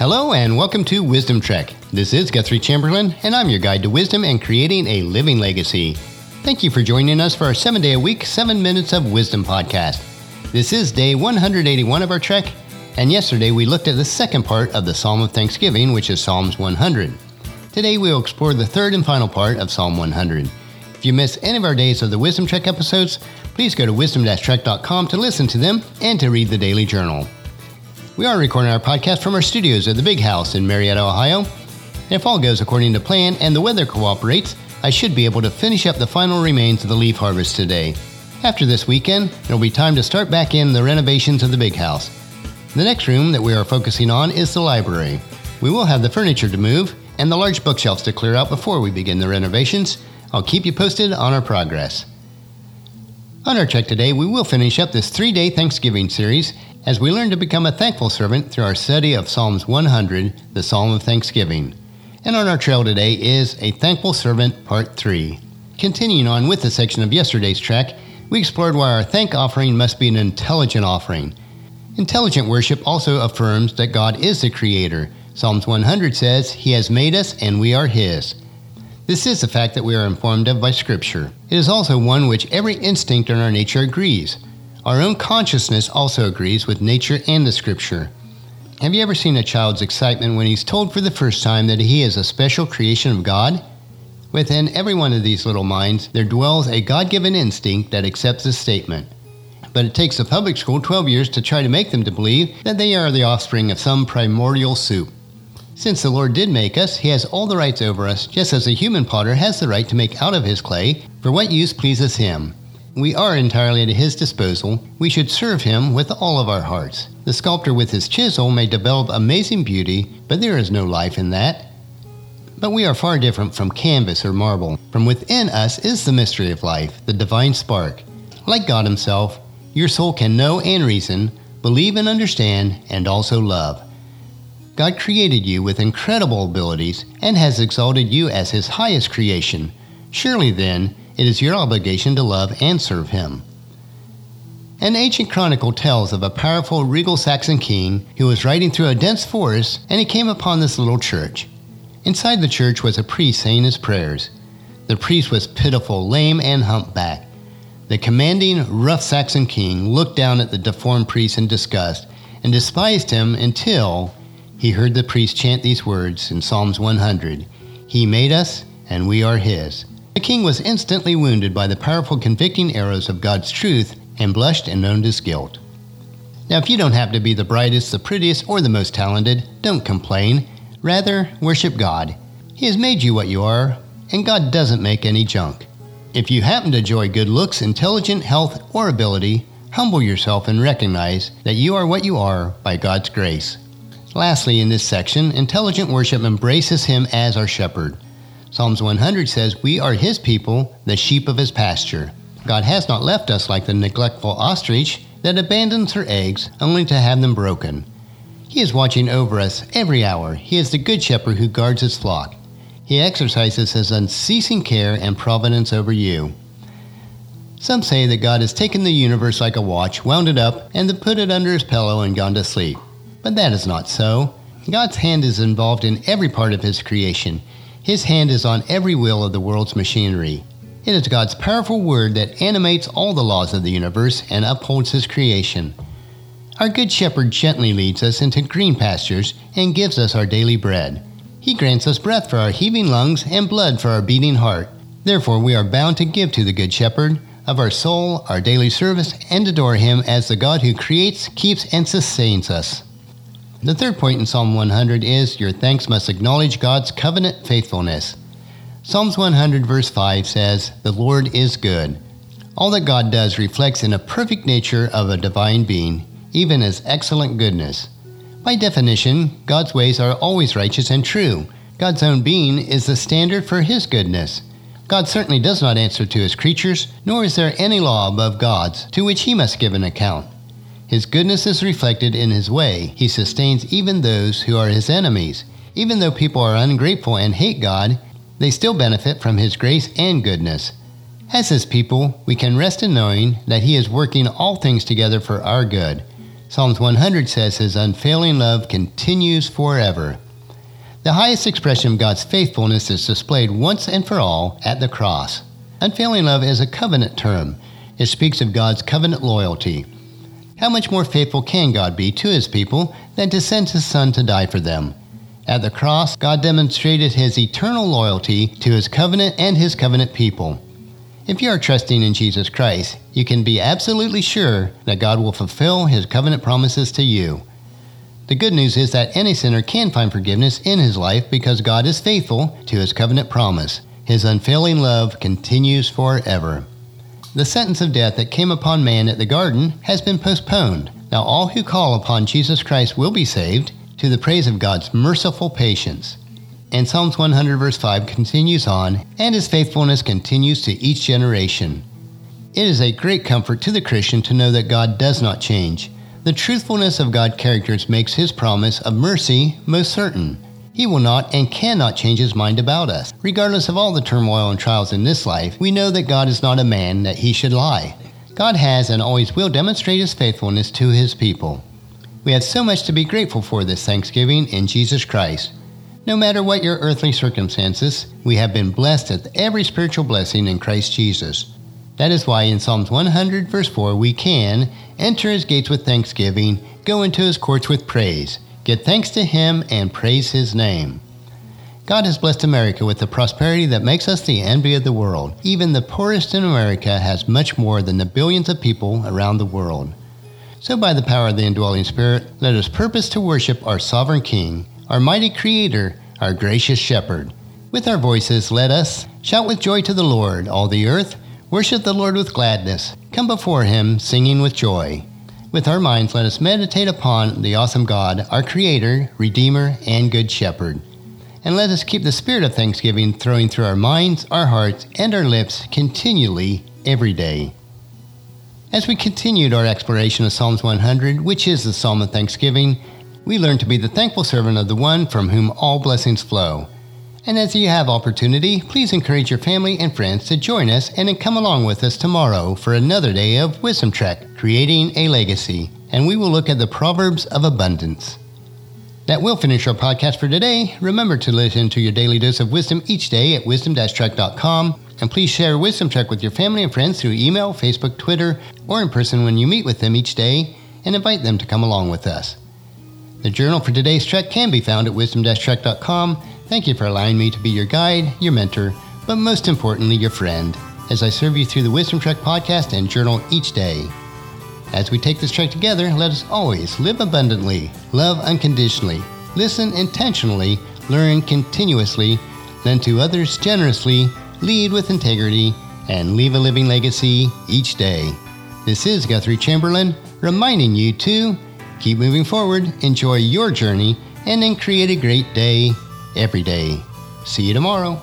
Hello and welcome to Wisdom Trek. This is Guthrie Chamberlain, and I'm your guide to wisdom and creating a living legacy. Thank you for joining us for our seven day a week, seven minutes of wisdom podcast. This is day 181 of our trek, and yesterday we looked at the second part of the Psalm of Thanksgiving, which is Psalms 100. Today we will explore the third and final part of Psalm 100. If you miss any of our days of the Wisdom Trek episodes, please go to wisdom-trek.com to listen to them and to read the daily journal. We are recording our podcast from our studios at the Big House in Marietta, Ohio. And if all goes according to plan and the weather cooperates, I should be able to finish up the final remains of the leaf harvest today. After this weekend, it'll be time to start back in the renovations of the Big House. The next room that we are focusing on is the library. We will have the furniture to move and the large bookshelves to clear out before we begin the renovations. I'll keep you posted on our progress. On our trek today, we will finish up this three day Thanksgiving series as we learn to become a thankful servant through our study of Psalms 100, the Psalm of Thanksgiving. And on our trail today is A Thankful Servant, Part 3. Continuing on with the section of yesterday's trek, we explored why our thank offering must be an intelligent offering. Intelligent worship also affirms that God is the Creator. Psalms 100 says, He has made us and we are His. This is a fact that we are informed of by Scripture. It is also one which every instinct in our nature agrees. Our own consciousness also agrees with nature and the scripture. Have you ever seen a child's excitement when he's told for the first time that he is a special creation of God? Within every one of these little minds, there dwells a God given instinct that accepts this statement. But it takes the public school 12 years to try to make them to believe that they are the offspring of some primordial soup. Since the Lord did make us, He has all the rights over us, just as a human potter has the right to make out of his clay for what use pleases him. We are entirely at his disposal. We should serve him with all of our hearts. The sculptor with his chisel may develop amazing beauty, but there is no life in that. But we are far different from canvas or marble. From within us is the mystery of life, the divine spark. Like God Himself, your soul can know and reason, believe and understand, and also love. God created you with incredible abilities and has exalted you as His highest creation. Surely then, it is your obligation to love and serve him. An ancient chronicle tells of a powerful regal Saxon king who was riding through a dense forest and he came upon this little church. Inside the church was a priest saying his prayers. The priest was pitiful, lame, and humpbacked. The commanding, rough Saxon king looked down at the deformed priest in disgust and despised him until he heard the priest chant these words in Psalms 100 He made us, and we are his. The king was instantly wounded by the powerful convicting arrows of God's truth and blushed and owned his guilt. Now, if you don't have to be the brightest, the prettiest, or the most talented, don't complain. Rather, worship God. He has made you what you are, and God doesn't make any junk. If you happen to enjoy good looks, intelligence, health, or ability, humble yourself and recognize that you are what you are by God's grace. Lastly, in this section, intelligent worship embraces Him as our shepherd. Psalms 100 says, We are his people, the sheep of his pasture. God has not left us like the neglectful ostrich that abandons her eggs only to have them broken. He is watching over us every hour. He is the good shepherd who guards his flock. He exercises his unceasing care and providence over you. Some say that God has taken the universe like a watch, wound it up, and then put it under his pillow and gone to sleep. But that is not so. God's hand is involved in every part of his creation. His hand is on every wheel of the world's machinery. It is God's powerful word that animates all the laws of the universe and upholds His creation. Our Good Shepherd gently leads us into green pastures and gives us our daily bread. He grants us breath for our heaving lungs and blood for our beating heart. Therefore, we are bound to give to the Good Shepherd of our soul our daily service and adore Him as the God who creates, keeps, and sustains us. The third point in Psalm 100 is Your thanks must acknowledge God's covenant faithfulness. Psalms 100, verse 5 says, The Lord is good. All that God does reflects in a perfect nature of a divine being, even as excellent goodness. By definition, God's ways are always righteous and true. God's own being is the standard for His goodness. God certainly does not answer to His creatures, nor is there any law above God's to which He must give an account. His goodness is reflected in his way. He sustains even those who are his enemies. Even though people are ungrateful and hate God, they still benefit from his grace and goodness. As his people, we can rest in knowing that he is working all things together for our good. Psalms 100 says his unfailing love continues forever. The highest expression of God's faithfulness is displayed once and for all at the cross. Unfailing love is a covenant term. It speaks of God's covenant loyalty. How much more faithful can God be to his people than to send his Son to die for them? At the cross, God demonstrated his eternal loyalty to his covenant and his covenant people. If you are trusting in Jesus Christ, you can be absolutely sure that God will fulfill his covenant promises to you. The good news is that any sinner can find forgiveness in his life because God is faithful to his covenant promise. His unfailing love continues forever. The sentence of death that came upon man at the garden has been postponed. Now all who call upon Jesus Christ will be saved to the praise of God's merciful patience. And Psalms 100 verse 5 continues on, and his faithfulness continues to each generation. It is a great comfort to the Christian to know that God does not change. The truthfulness of God's characters makes his promise of mercy most certain. He will not and cannot change his mind about us. Regardless of all the turmoil and trials in this life, we know that God is not a man that he should lie. God has and always will demonstrate his faithfulness to his people. We have so much to be grateful for this Thanksgiving in Jesus Christ. No matter what your earthly circumstances, we have been blessed with every spiritual blessing in Christ Jesus. That is why in Psalms 100, verse 4, we can enter his gates with thanksgiving, go into his courts with praise, give thanks to him, and praise his name. God has blessed America with the prosperity that makes us the envy of the world. Even the poorest in America has much more than the billions of people around the world. So, by the power of the indwelling Spirit, let us purpose to worship our sovereign King, our mighty Creator, our gracious Shepherd. With our voices, let us shout with joy to the Lord, all the earth Worship the Lord with gladness. Come before him singing with joy. With our minds, let us meditate upon the awesome God, our Creator, Redeemer, and Good Shepherd. And let us keep the spirit of thanksgiving throwing through our minds, our hearts, and our lips continually every day. As we continued our exploration of Psalms 100, which is the Psalm of Thanksgiving, we learned to be the thankful servant of the one from whom all blessings flow. And as you have opportunity, please encourage your family and friends to join us and come along with us tomorrow for another day of Wisdom Trek, Creating a Legacy. And we will look at the Proverbs of Abundance. That will finish our podcast for today. Remember to listen to your daily dose of wisdom each day at wisdom-trek.com. And please share Wisdom Trek with your family and friends through email, Facebook, Twitter, or in person when you meet with them each day and invite them to come along with us. The journal for today's trek can be found at wisdom-trek.com Thank you for allowing me to be your guide, your mentor, but most importantly, your friend, as I serve you through the Wisdom Trek podcast and journal each day. As we take this trek together, let us always live abundantly, love unconditionally, listen intentionally, learn continuously, lend to others generously, lead with integrity, and leave a living legacy each day. This is Guthrie Chamberlain reminding you to keep moving forward, enjoy your journey, and then create a great day every day. See you tomorrow.